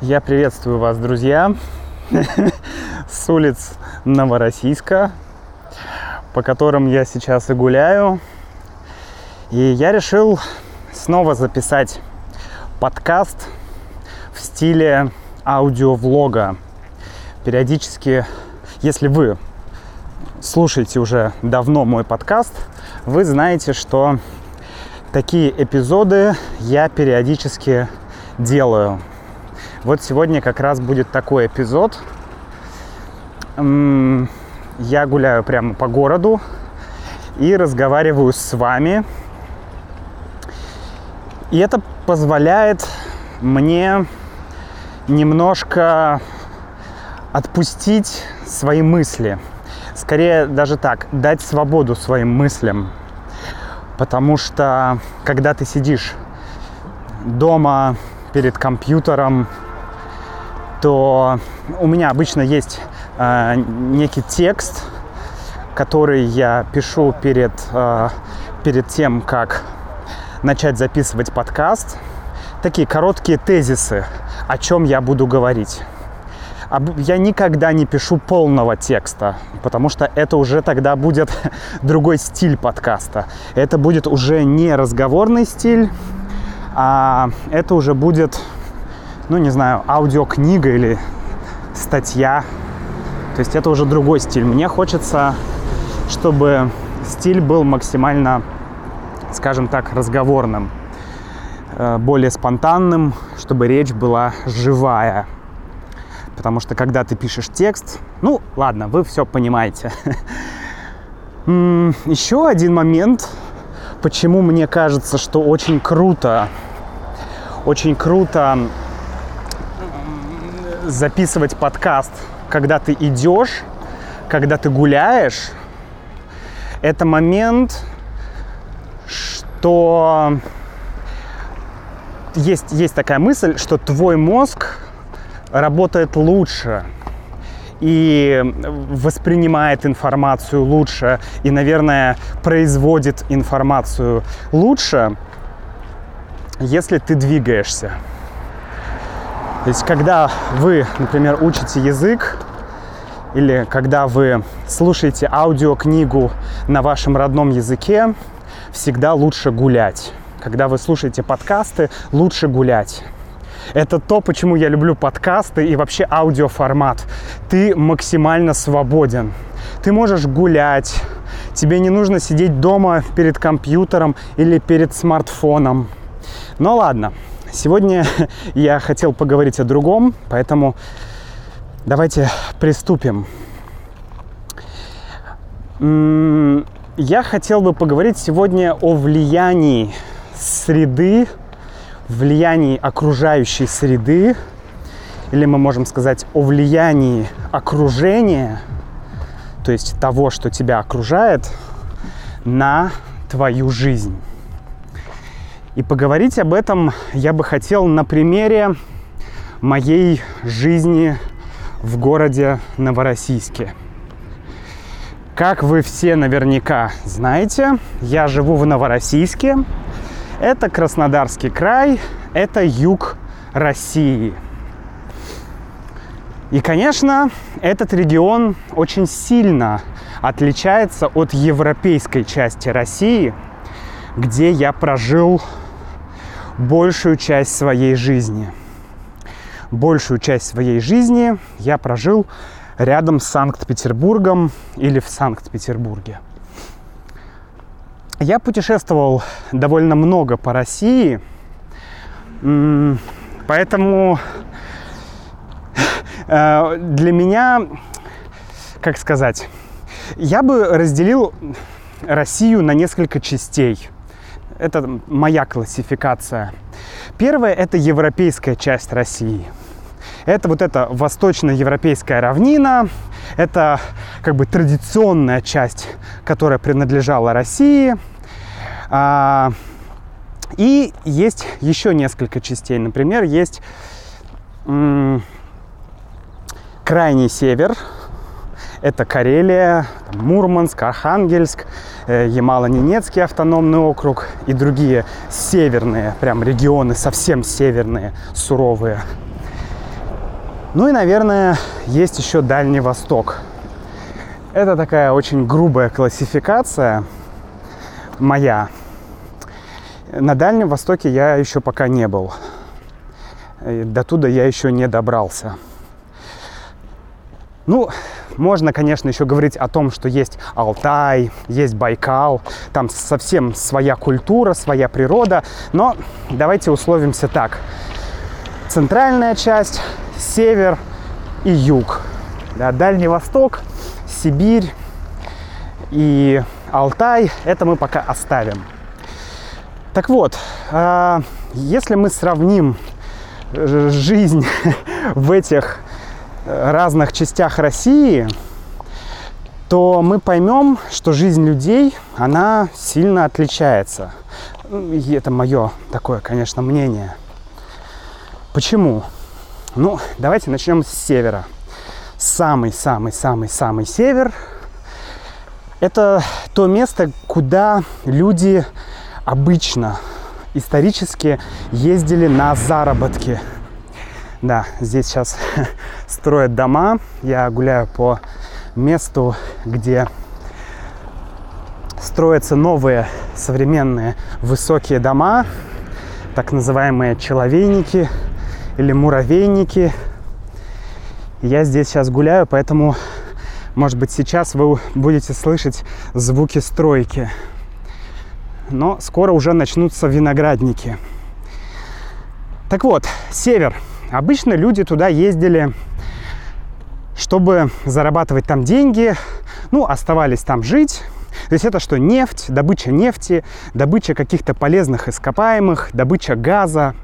Я приветствую вас, друзья, с улиц Новороссийска, по которым я сейчас и гуляю. И я решил снова записать подкаст в стиле аудиовлога. Периодически, если вы слушаете уже давно мой подкаст, вы знаете, что такие эпизоды я периодически делаю. Вот сегодня как раз будет такой эпизод. Я гуляю прямо по городу и разговариваю с вами. И это позволяет мне немножко отпустить свои мысли. Скорее даже так, дать свободу своим мыслям. Потому что когда ты сидишь дома перед компьютером, то у меня обычно есть э, некий текст, который я пишу перед, э, перед тем, как начать записывать подкаст. Такие короткие тезисы, о чем я буду говорить. Я никогда не пишу полного текста, потому что это уже тогда будет другой стиль подкаста. Это будет уже не разговорный стиль, а это уже будет ну, не знаю, аудиокнига или статья. То есть это уже другой стиль. Мне хочется, чтобы стиль был максимально, скажем так, разговорным, э, более спонтанным, чтобы речь была живая. Потому что когда ты пишешь текст, ну ладно, вы все понимаете. Еще один момент, почему мне кажется, что очень круто, очень круто записывать подкаст, когда ты идешь, когда ты гуляешь, это момент, что есть, есть такая мысль, что твой мозг работает лучше и воспринимает информацию лучше и, наверное, производит информацию лучше, если ты двигаешься. То есть, когда вы, например, учите язык, или когда вы слушаете аудиокнигу на вашем родном языке, всегда лучше гулять. Когда вы слушаете подкасты, лучше гулять. Это то, почему я люблю подкасты и вообще аудиоформат. Ты максимально свободен. Ты можешь гулять. Тебе не нужно сидеть дома перед компьютером или перед смартфоном. Ну ладно, Сегодня я хотел поговорить о другом, поэтому давайте приступим. Я хотел бы поговорить сегодня о влиянии среды, влиянии окружающей среды, или мы можем сказать о влиянии окружения, то есть того, что тебя окружает, на твою жизнь. И поговорить об этом я бы хотел на примере моей жизни в городе Новороссийске. Как вы все наверняка знаете, я живу в Новороссийске. Это Краснодарский край, это юг России. И, конечно, этот регион очень сильно отличается от европейской части России, где я прожил большую часть своей жизни. Большую часть своей жизни я прожил рядом с Санкт-Петербургом или в Санкт-Петербурге. Я путешествовал довольно много по России, поэтому э, для меня, как сказать, я бы разделил Россию на несколько частей – это моя классификация. Первое – это европейская часть России. Это вот эта восточноевропейская равнина, это как бы традиционная часть, которая принадлежала России. А, и есть еще несколько частей. Например, есть крайний север, это Карелия, Мурманск, Архангельск, э, Ямало-Ненецкий автономный округ и другие северные прям регионы, совсем северные, суровые. Ну и, наверное, есть еще Дальний Восток. Это такая очень грубая классификация моя. На Дальнем Востоке я еще пока не был. До туда я еще не добрался. Ну, можно, конечно, еще говорить о том, что есть Алтай, есть Байкал, там совсем своя культура, своя природа, но давайте условимся так. Центральная часть, север и юг. Да, Дальний Восток, Сибирь и Алтай, это мы пока оставим. Так вот, а, если мы сравним жизнь в этих разных частях России, то мы поймем, что жизнь людей, она сильно отличается. И это мое такое, конечно, мнение. Почему? Ну, давайте начнем с севера. Самый-самый-самый-самый север – это то место, куда люди обычно, исторически ездили на заработки – да, здесь сейчас строят дома. Я гуляю по месту, где строятся новые современные высокие дома, так называемые человейники или муравейники. Я здесь сейчас гуляю, поэтому, может быть, сейчас вы будете слышать звуки стройки. Но скоро уже начнутся виноградники. Так вот, север – Обычно люди туда ездили, чтобы зарабатывать там деньги, ну, оставались там жить. То есть это что? Нефть, добыча нефти, добыча каких-то полезных ископаемых, добыча газа.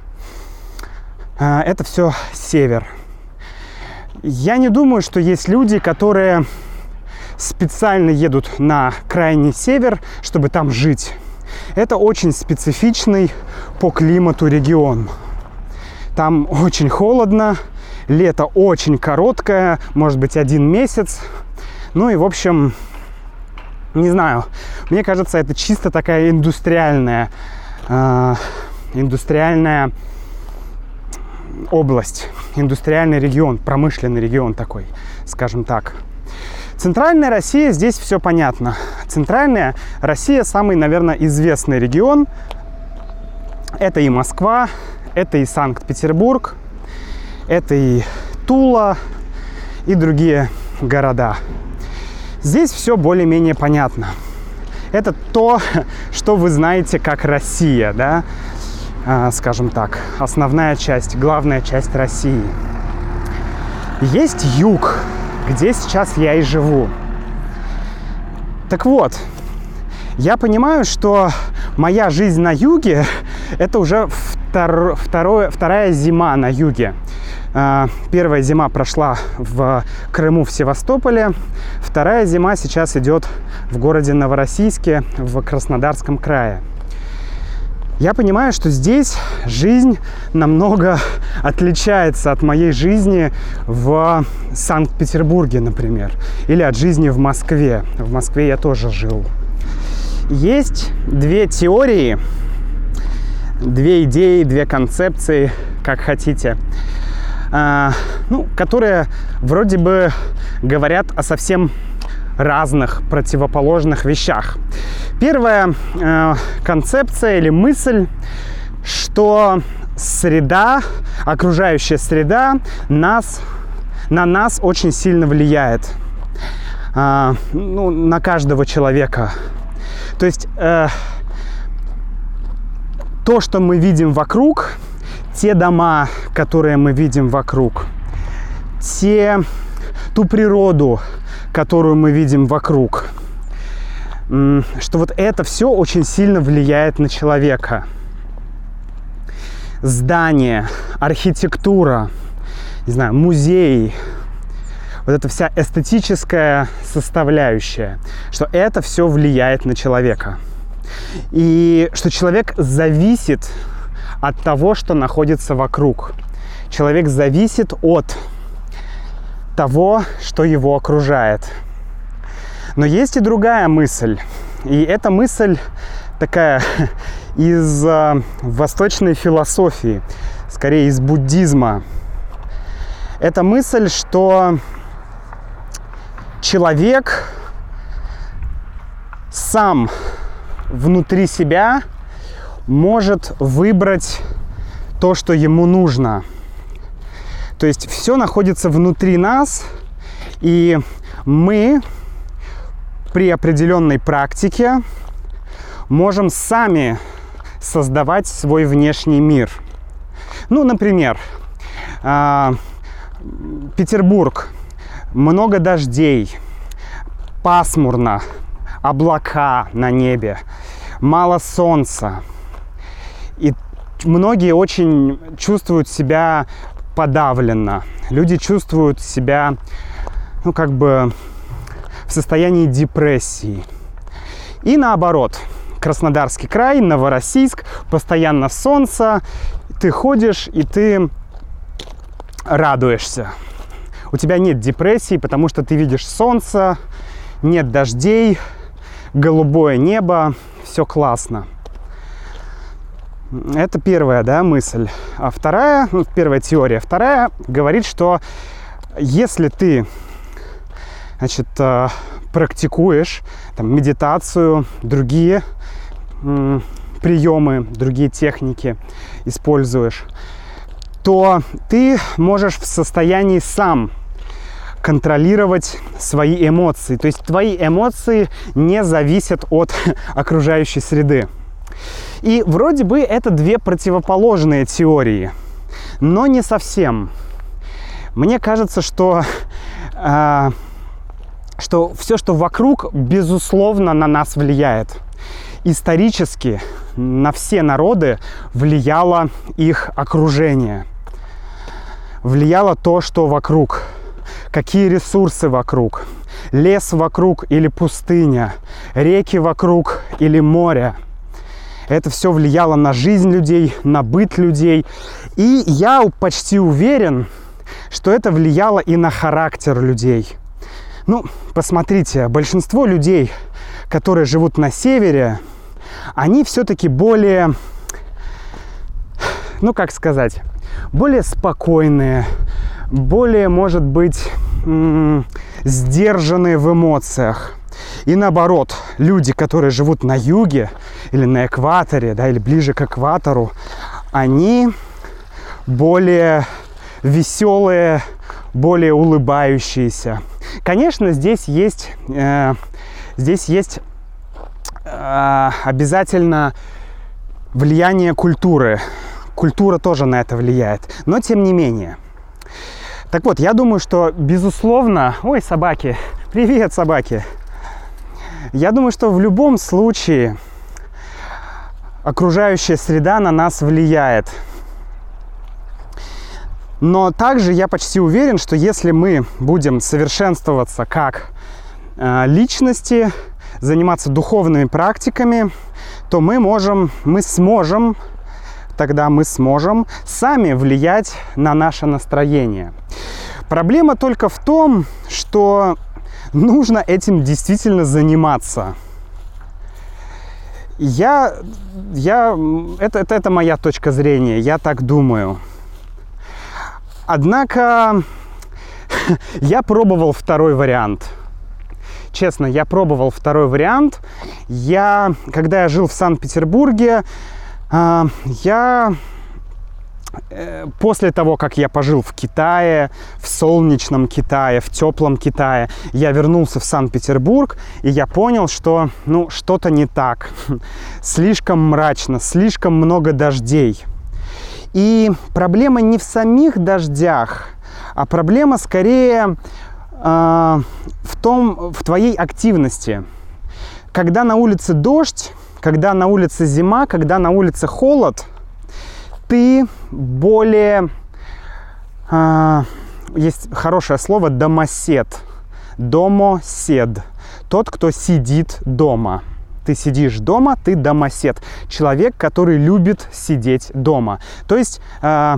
А, это все север. Я не думаю, что есть люди, которые специально едут на крайний север, чтобы там жить. Это очень специфичный по климату регион. Там очень холодно, лето очень короткое, может быть один месяц. Ну и в общем, не знаю, мне кажется, это чисто такая индустриальная, э, индустриальная область, индустриальный регион, промышленный регион такой, скажем так. Центральная Россия, здесь все понятно. Центральная Россия самый, наверное, известный регион. Это и Москва, это и Санкт-Петербург, это и Тула и другие города. Здесь все более-менее понятно. Это то, что вы знаете как Россия, да, а, скажем так, основная часть, главная часть России. Есть юг, где сейчас я и живу. Так вот, я понимаю, что моя жизнь на юге – это уже втор, второе, вторая зима на юге. А, первая зима прошла в Крыму, в Севастополе. Вторая зима сейчас идет в городе Новороссийске, в Краснодарском крае. Я понимаю, что здесь жизнь намного отличается от моей жизни в Санкт-Петербурге, например, или от жизни в Москве. В Москве я тоже жил. Есть две теории, две идеи, две концепции, как хотите, а, ну, которые вроде бы говорят о совсем разных противоположных вещах. Первая э, концепция или мысль, что среда, окружающая среда нас, на нас очень сильно влияет. Э, ну, на каждого человека. То есть э, то, что мы видим вокруг, те дома, которые мы видим вокруг, те, ту природу, которую мы видим вокруг, что вот это все очень сильно влияет на человека. Здания, архитектура, не знаю, музей, вот эта вся эстетическая составляющая, что это все влияет на человека. И что человек зависит от того, что находится вокруг. Человек зависит от того, что его окружает. Но есть и другая мысль. И эта мысль такая из э, восточной философии, скорее из буддизма. Это мысль, что человек сам внутри себя может выбрать то, что ему нужно. То есть все находится внутри нас, и мы при определенной практике можем сами создавать свой внешний мир. Ну, например, а, Петербург, много дождей, пасмурно, облака на небе, мало солнца. И многие очень чувствуют себя подавленно. Люди чувствуют себя, ну, как бы в состоянии депрессии. И наоборот, Краснодарский край, Новороссийск, постоянно солнце, ты ходишь и ты радуешься. У тебя нет депрессии, потому что ты видишь солнце, нет дождей, голубое небо, все классно. Это первая да, мысль. А вторая, ну, первая теория. Вторая говорит, что если ты значит, э, практикуешь там, медитацию, другие приемы, другие техники используешь, то ты можешь в состоянии сам контролировать свои эмоции. То есть твои эмоции не зависят от окружающей среды. И вроде бы это две противоположные теории, но не совсем. Мне кажется, что, э, что все, что вокруг, безусловно, на нас влияет. Исторически на все народы влияло их окружение. Влияло то, что вокруг. Какие ресурсы вокруг. Лес вокруг или пустыня. Реки вокруг или море это все влияло на жизнь людей, на быт людей. И я почти уверен, что это влияло и на характер людей. Ну, посмотрите, большинство людей, которые живут на севере, они все-таки более, ну как сказать, более спокойные, более, может быть, сдержанные в эмоциях. И наоборот, люди, которые живут на юге или на экваторе, да, или ближе к экватору, они более веселые, более улыбающиеся. Конечно, здесь есть, э, здесь есть э, обязательно влияние культуры. Культура тоже на это влияет. Но тем не менее. Так вот, я думаю, что безусловно... Ой, собаки! Привет, собаки! Я думаю, что в любом случае окружающая среда на нас влияет. Но также я почти уверен, что если мы будем совершенствоваться как э, личности, заниматься духовными практиками, то мы можем, мы сможем, тогда мы сможем сами влиять на наше настроение. Проблема только в том, что нужно этим действительно заниматься. Я, я, это, это, это моя точка зрения, я так думаю. Однако я пробовал второй вариант. Честно, я пробовал второй вариант. Я, когда я жил в Санкт-Петербурге, я Э, после того, как я пожил в Китае, в солнечном Китае, в теплом Китае, я вернулся в Санкт-Петербург, и я понял, что ну, что-то не так. Слишком мрачно, слишком много дождей. И проблема не в самих дождях, а проблема скорее э, в том, в твоей активности. Когда на улице дождь, когда на улице зима, когда на улице холод – ты более... А, есть хорошее слово домосед. Домосед. Тот, кто сидит дома. Ты сидишь дома, ты домосед. Человек, который любит сидеть дома. То есть э,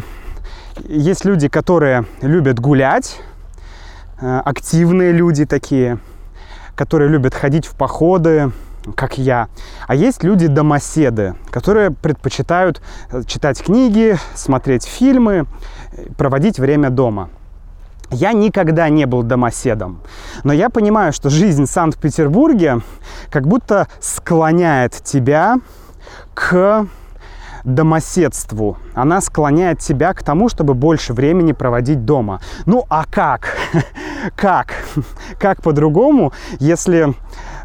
есть люди, которые любят гулять, э, активные люди такие, которые любят ходить в походы, как я. А есть люди-домоседы, которые предпочитают э, читать книги, смотреть фильмы, проводить время дома. Я никогда не был домоседом, но я понимаю, что жизнь в Санкт-Петербурге как будто склоняет тебя к домоседству. Она склоняет тебя к тому, чтобы больше времени проводить дома. Ну а как? как? Как по-другому, если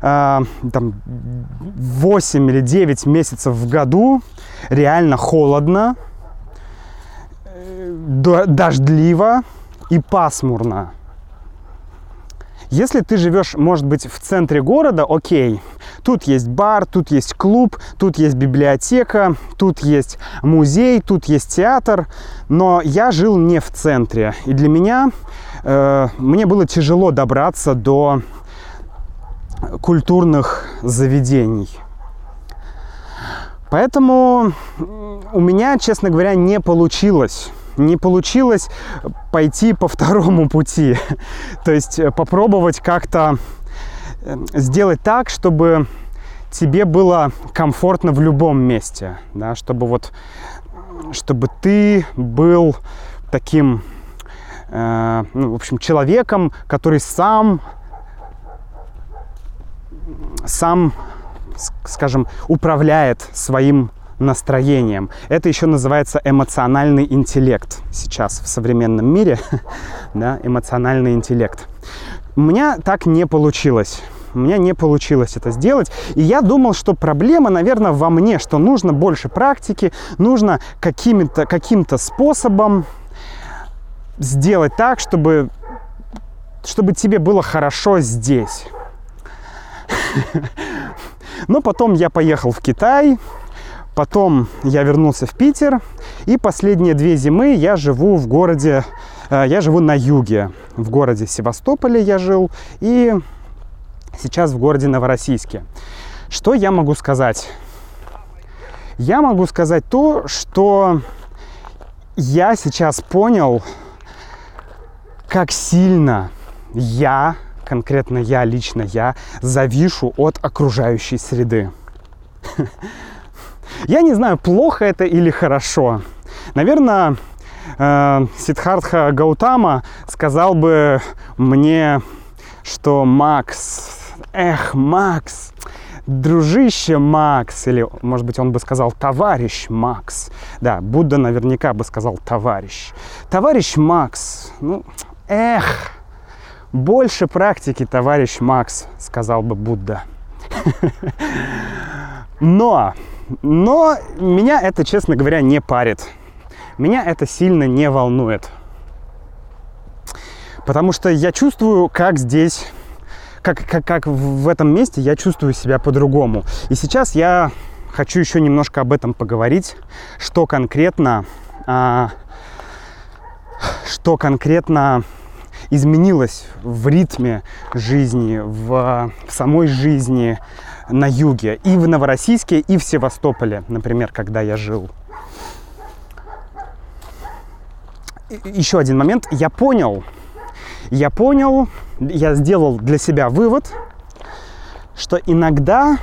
э, там 8 или 9 месяцев в году реально холодно, э, дождливо и пасмурно? Если ты живешь, может быть, в центре города, окей, тут есть бар, тут есть клуб, тут есть библиотека, тут есть музей, тут есть театр, но я жил не в центре, и для меня э, мне было тяжело добраться до культурных заведений. Поэтому у меня, честно говоря, не получилось не получилось пойти по второму пути. То есть э, попробовать как-то э, сделать так, чтобы тебе было комфортно в любом месте, да, чтобы вот, чтобы ты был таким, э, ну, в общем, человеком, который сам, сам, скажем, управляет своим настроением. Это еще называется эмоциональный интеллект сейчас в современном мире. да, эмоциональный интеллект. У меня так не получилось. У меня не получилось это сделать. И я думал, что проблема, наверное, во мне, что нужно больше практики, нужно каким-то каким способом сделать так, чтобы, чтобы тебе было хорошо здесь. Но потом я поехал в Китай, Потом я вернулся в Питер, и последние две зимы я живу в городе, э, я живу на юге, в городе Севастополе я жил, и сейчас в городе Новороссийске. Что я могу сказать? Я могу сказать то, что я сейчас понял, как сильно я, конкретно я, лично я, завишу от окружающей среды. Я не знаю, плохо это или хорошо. Наверное, э, Сидхартха Гаутама сказал бы мне, что Макс, эх, Макс, дружище Макс, или, может быть, он бы сказал товарищ Макс. Да, Будда наверняка бы сказал товарищ. Товарищ Макс, ну, эх, больше практики, товарищ Макс, сказал бы Будда. Но но меня это, честно говоря, не парит. Меня это сильно не волнует. Потому что я чувствую, как здесь, как, как, как в этом месте я чувствую себя по-другому. И сейчас я хочу еще немножко об этом поговорить, что конкретно, а, что конкретно изменилось в ритме жизни, в, в самой жизни, на юге, и в Новороссийске, и в Севастополе, например, когда я жил. Еще один момент. Я понял, я понял, я сделал для себя вывод, что иногда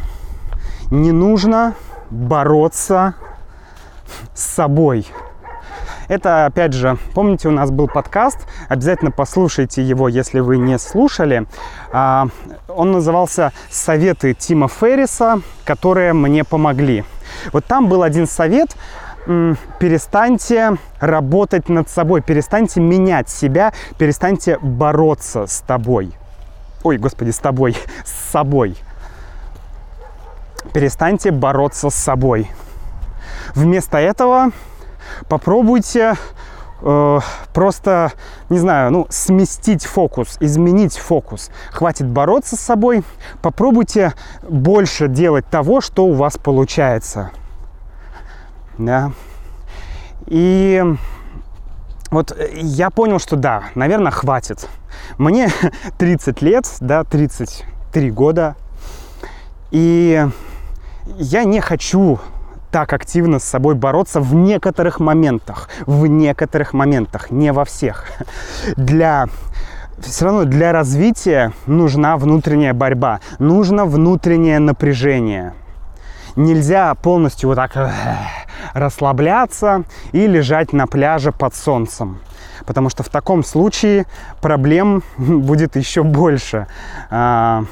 не нужно бороться с собой. Это, опять же, помните, у нас был подкаст, обязательно послушайте его, если вы не слушали. А, он назывался «Советы Тима Ферриса, которые мне помогли». Вот там был один совет, перестаньте работать над собой, перестаньте менять себя, перестаньте бороться с тобой. Ой, господи, с тобой, с собой. Перестаньте бороться с собой. Вместо этого попробуйте э, просто, не знаю, ну, сместить фокус, изменить фокус. Хватит бороться с собой, попробуйте больше делать того, что у вас получается. Да. И вот я понял, что да, наверное, хватит. Мне 30 лет, да, 33 года. И я не хочу так активно с собой бороться в некоторых моментах. В некоторых моментах, не во всех. Для все равно для развития нужна внутренняя борьба, нужно внутреннее напряжение. Нельзя полностью вот так расслабляться и лежать на пляже под солнцем. Потому что в таком случае проблем будет еще больше, а,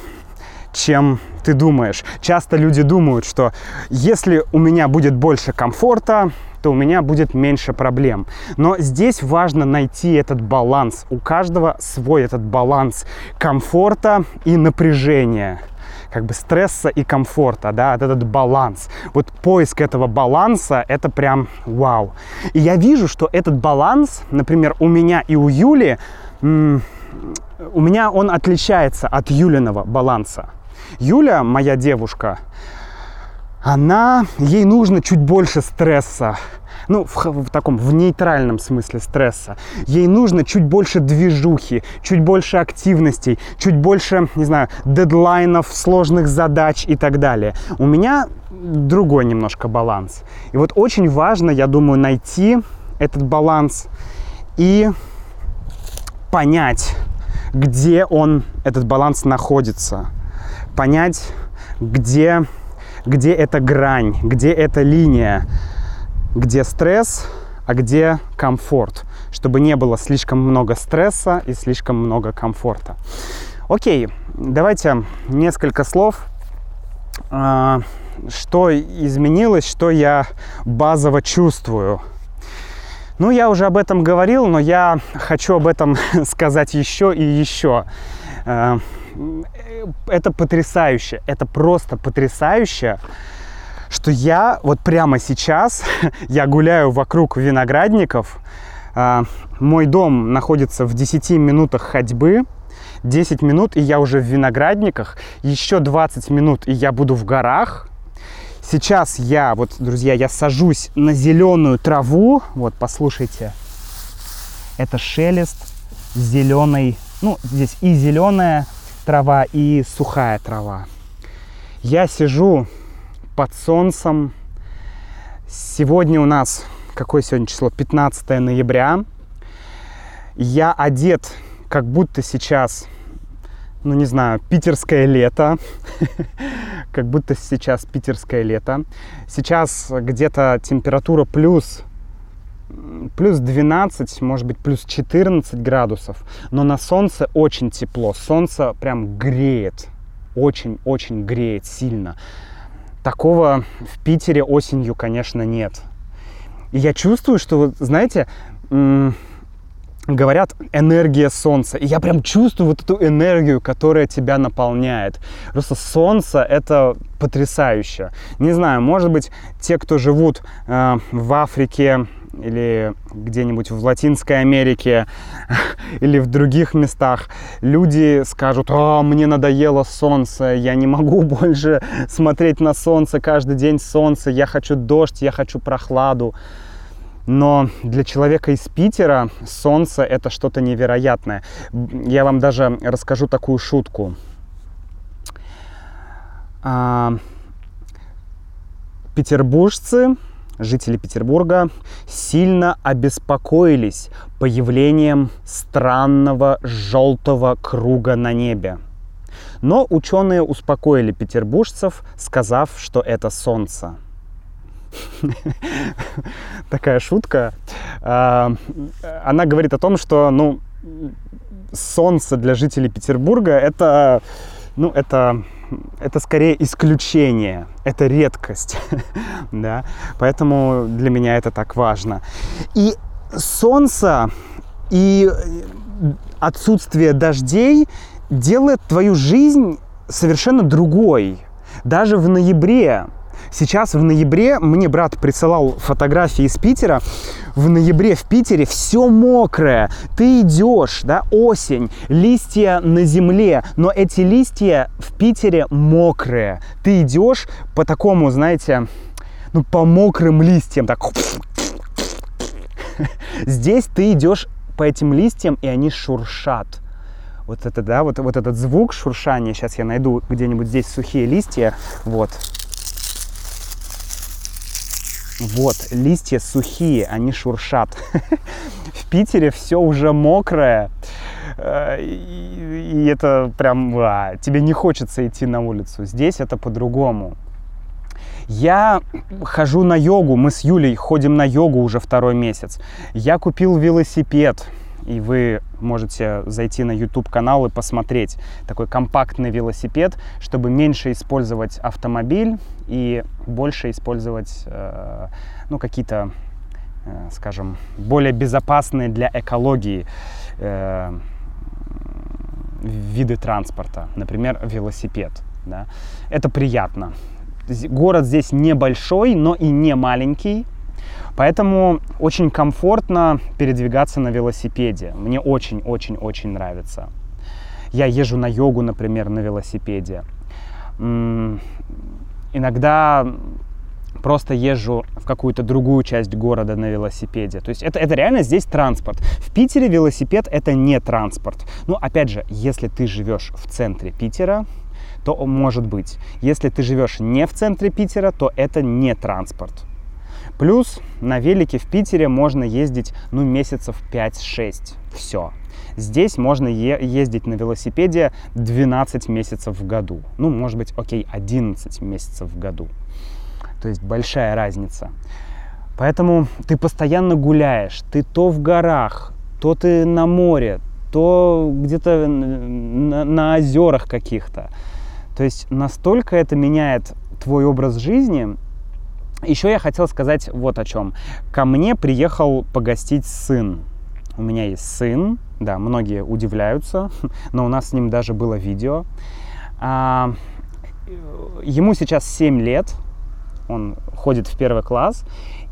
чем ты думаешь. Часто люди думают, что если у меня будет больше комфорта, то у меня будет меньше проблем. Но здесь важно найти этот баланс. У каждого свой этот баланс комфорта и напряжения как бы стресса и комфорта, да, этот баланс. Вот поиск этого баланса, это прям вау. И я вижу, что этот баланс, например, у меня и у Юли, у меня он отличается от Юлиного баланса. Юля, моя девушка, она, ей нужно чуть больше стресса, ну, в, в таком, в нейтральном смысле стресса. Ей нужно чуть больше движухи, чуть больше активностей, чуть больше, не знаю, дедлайнов, сложных задач и так далее. У меня другой немножко баланс. И вот очень важно, я думаю, найти этот баланс и понять, где он, этот баланс находится. Понять, где, где эта грань, где эта линия, где стресс, а где комфорт, чтобы не было слишком много стресса и слишком много комфорта. Окей, давайте несколько слов, а, что изменилось, что я базово чувствую. Ну, я уже об этом говорил, но я хочу об этом сказать еще и еще. Это потрясающе, это просто потрясающе, что я вот прямо сейчас, я гуляю вокруг виноградников, а, мой дом находится в 10 минутах ходьбы, 10 минут, и я уже в виноградниках, еще 20 минут, и я буду в горах. Сейчас я, вот, друзья, я сажусь на зеленую траву, вот, послушайте, это шелест зеленой, ну, здесь и зеленая трава, и сухая трава. Я сижу под солнцем. Сегодня у нас, какое сегодня число? 15 ноября. Я одет, как будто сейчас, ну не знаю, питерское лето. как будто сейчас питерское лето. Сейчас где-то температура плюс плюс 12, может быть, плюс 14 градусов. Но на солнце очень тепло. Солнце прям греет. Очень-очень греет сильно. Такого в Питере осенью, конечно, нет. И я чувствую, что, знаете, говорят энергия солнца. И я прям чувствую вот эту энергию, которая тебя наполняет. Просто солнце это потрясающе. Не знаю, может быть, те, кто живут э, в Африке, или где-нибудь в Латинской Америке или в других местах люди скажут, "А, мне надоело солнце, я не могу больше смотреть на солнце, каждый день солнце, я хочу дождь, я хочу прохладу. Но для человека из Питера солнце это что-то невероятное. Я вам даже расскажу такую шутку. А, петербуржцы жители Петербурга сильно обеспокоились появлением странного желтого круга на небе. Но ученые успокоили петербуржцев, сказав, что это солнце. Такая шутка. А, она говорит о том, что ну, солнце для жителей Петербурга это, ну, это это скорее исключение, это редкость, да, поэтому для меня это так важно. И солнце и отсутствие дождей делает твою жизнь совершенно другой. Даже в ноябре Сейчас в ноябре мне брат присылал фотографии из Питера. В ноябре в Питере все мокрое. Ты идешь, да, осень, листья на земле, но эти листья в Питере мокрые. Ты идешь по такому, знаете, ну, по мокрым листьям, так. Здесь ты идешь по этим листьям, и они шуршат. Вот это, да, вот, вот этот звук шуршания, сейчас я найду где-нибудь здесь сухие листья, вот, вот, листья сухие, они шуршат. В Питере все уже мокрое. Э, и это прям, а, тебе не хочется идти на улицу. Здесь это по-другому. Я хожу на йогу, мы с Юлей ходим на йогу уже второй месяц. Я купил велосипед, и вы можете зайти на YouTube канал и посмотреть такой компактный велосипед, чтобы меньше использовать автомобиль и больше использовать э, ну, какие-то, э, скажем, более безопасные для экологии э, виды транспорта, например, велосипед. Да? Это приятно. Город здесь небольшой, но и не маленький, Поэтому очень комфортно передвигаться на велосипеде. Мне очень-очень-очень нравится. Я езжу на йогу, например, на велосипеде. Иногда просто езжу в какую-то другую часть города на велосипеде. То есть это, это реально здесь транспорт. В Питере велосипед это не транспорт. Ну, опять же, если ты живешь в центре Питера, то может быть. Если ты живешь не в центре Питера, то это не транспорт. Плюс на велике в Питере можно ездить, ну, месяцев 5-6. Все. Здесь можно е- ездить на велосипеде 12 месяцев в году. Ну, может быть, окей, 11 месяцев в году. То есть большая разница. Поэтому ты постоянно гуляешь. Ты то в горах, то ты на море, то где-то на, на озерах каких-то. То есть настолько это меняет твой образ жизни, еще я хотел сказать вот о чем. Ко мне приехал погостить сын. У меня есть сын, да, многие удивляются, но у нас с ним даже было видео. А, ему сейчас 7 лет, он ходит в первый класс,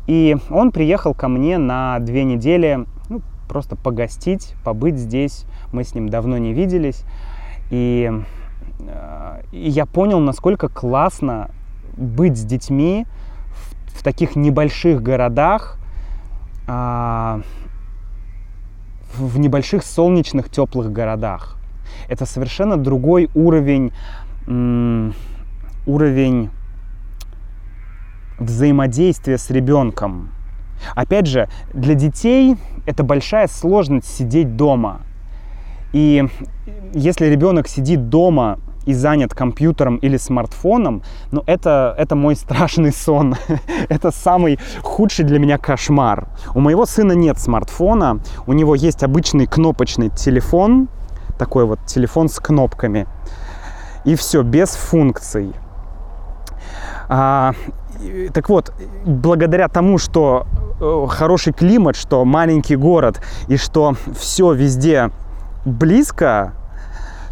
и он приехал ко мне на две недели ну, просто погостить, побыть здесь. Мы с ним давно не виделись. И, э, и я понял, насколько классно быть с детьми, в таких небольших городах, а, в небольших солнечных теплых городах. Это совершенно другой уровень, уровень взаимодействия с ребенком. Опять же, для детей это большая сложность сидеть дома. И если ребенок сидит дома и занят компьютером или смартфоном, ну это, это мой страшный сон. это самый худший для меня кошмар. У моего сына нет смартфона, у него есть обычный кнопочный телефон, такой вот телефон с кнопками. И все, без функций. А, так вот, благодаря тому, что э, хороший климат, что маленький город и что все везде близко,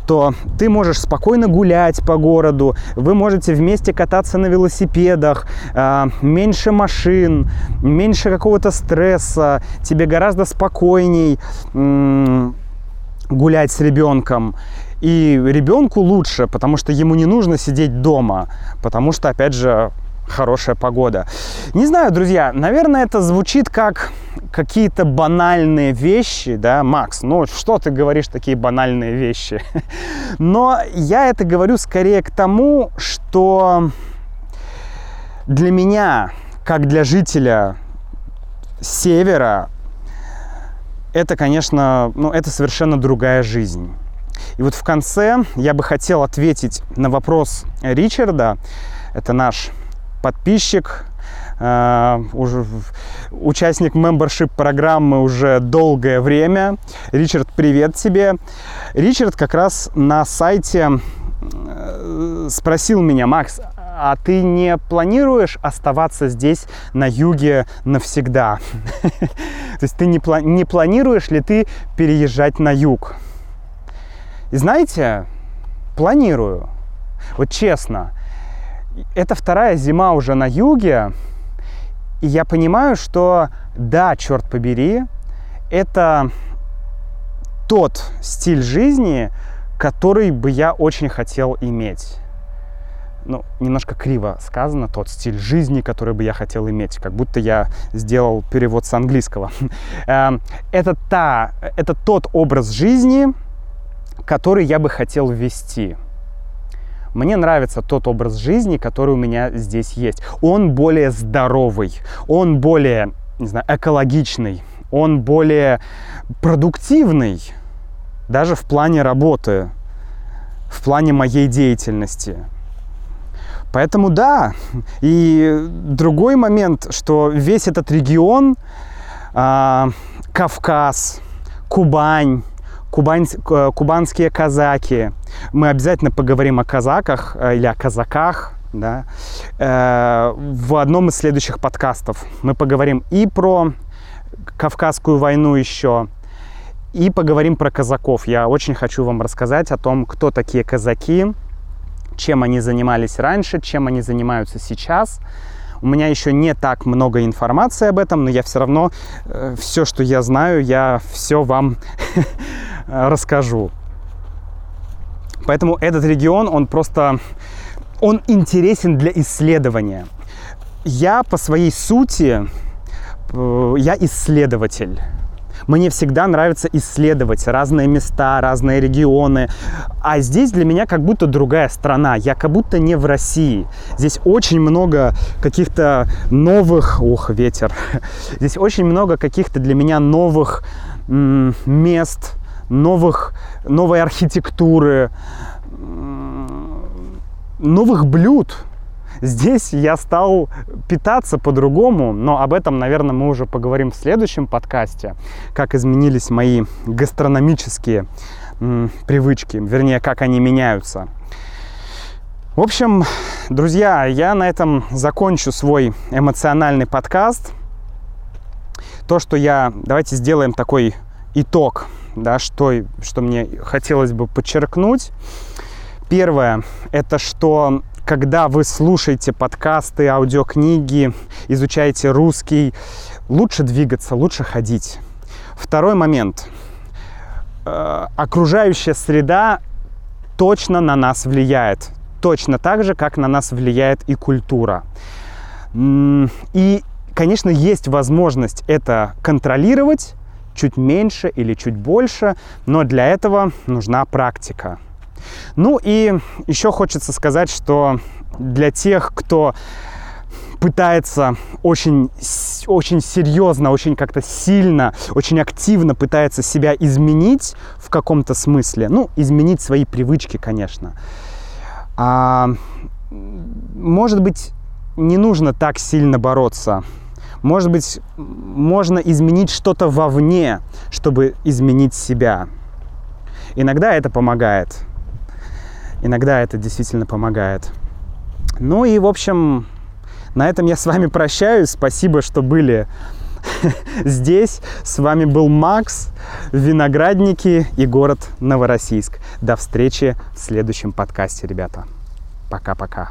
то ты можешь спокойно гулять по городу, вы можете вместе кататься на велосипедах, э, меньше машин, меньше какого-то стресса, тебе гораздо спокойней гулять с ребенком. И ребенку лучше, потому что ему не нужно сидеть дома, потому что, опять же, хорошая погода. Не знаю, друзья, наверное, это звучит как какие-то банальные вещи, да, Макс, ну что ты говоришь такие банальные вещи? Но я это говорю скорее к тому, что для меня, как для жителя севера, это, конечно, ну, это совершенно другая жизнь. И вот в конце я бы хотел ответить на вопрос Ричарда, это наш подписчик, э, уже участник мембершип программы уже долгое время. Ричард, привет тебе. Ричард как раз на сайте э, спросил меня, Макс, а ты не планируешь оставаться здесь на юге навсегда? То есть ты не, пла- не планируешь ли ты переезжать на юг? И знаете, планирую. Вот честно, это вторая зима уже на юге, и я понимаю, что да, черт побери, это тот стиль жизни, который бы я очень хотел иметь. Ну, немножко криво сказано, тот стиль жизни, который бы я хотел иметь, как будто я сделал перевод с английского. Эм, это, та, это тот образ жизни, который я бы хотел ввести. Мне нравится тот образ жизни, который у меня здесь есть. Он более здоровый, он более, не знаю, экологичный, он более продуктивный, даже в плане работы, в плане моей деятельности. Поэтому да. И другой момент, что весь этот регион, э, Кавказ, Кубань, Кубань, кубанские казаки. Мы обязательно поговорим о казаках э, или о казаках, да, э, в одном из следующих подкастов. Мы поговорим и про Кавказскую войну еще, и поговорим про казаков. Я очень хочу вам рассказать о том, кто такие казаки, чем они занимались раньше, чем они занимаются сейчас. У меня еще не так много информации об этом, но я все равно э, все, что я знаю, я все вам расскажу. Поэтому этот регион, он просто, он интересен для исследования. Я по своей сути, э, я исследователь. Мне всегда нравится исследовать разные места, разные регионы. А здесь для меня как будто другая страна. Я как будто не в России. Здесь очень много каких-то новых... Ох, ветер. Здесь очень много каких-то для меня новых мест, новых, новой архитектуры, новых блюд. Здесь я стал питаться по-другому, но об этом, наверное, мы уже поговорим в следующем подкасте, как изменились мои гастрономические привычки, вернее, как они меняются. В общем, друзья, я на этом закончу свой эмоциональный подкаст. То, что я... Давайте сделаем такой итог, да, что, что мне хотелось бы подчеркнуть. Первое, это что когда вы слушаете подкасты, аудиокниги, изучаете русский, лучше двигаться, лучше ходить. Второй момент. Э, окружающая среда точно на нас влияет. Точно так же, как на нас влияет и культура. И, конечно, есть возможность это контролировать чуть меньше или чуть больше, но для этого нужна практика. Ну и еще хочется сказать, что для тех, кто пытается очень, очень серьезно, очень как-то сильно, очень активно пытается себя изменить в каком-то смысле, ну, изменить свои привычки, конечно. А, может быть, не нужно так сильно бороться. Может быть, можно изменить что-то вовне, чтобы изменить себя. Иногда это помогает. Иногда это действительно помогает. Ну и, в общем, на этом я с вами прощаюсь. Спасибо, что были здесь. С вами был Макс, Виноградники и город Новороссийск. До встречи в следующем подкасте, ребята. Пока-пока.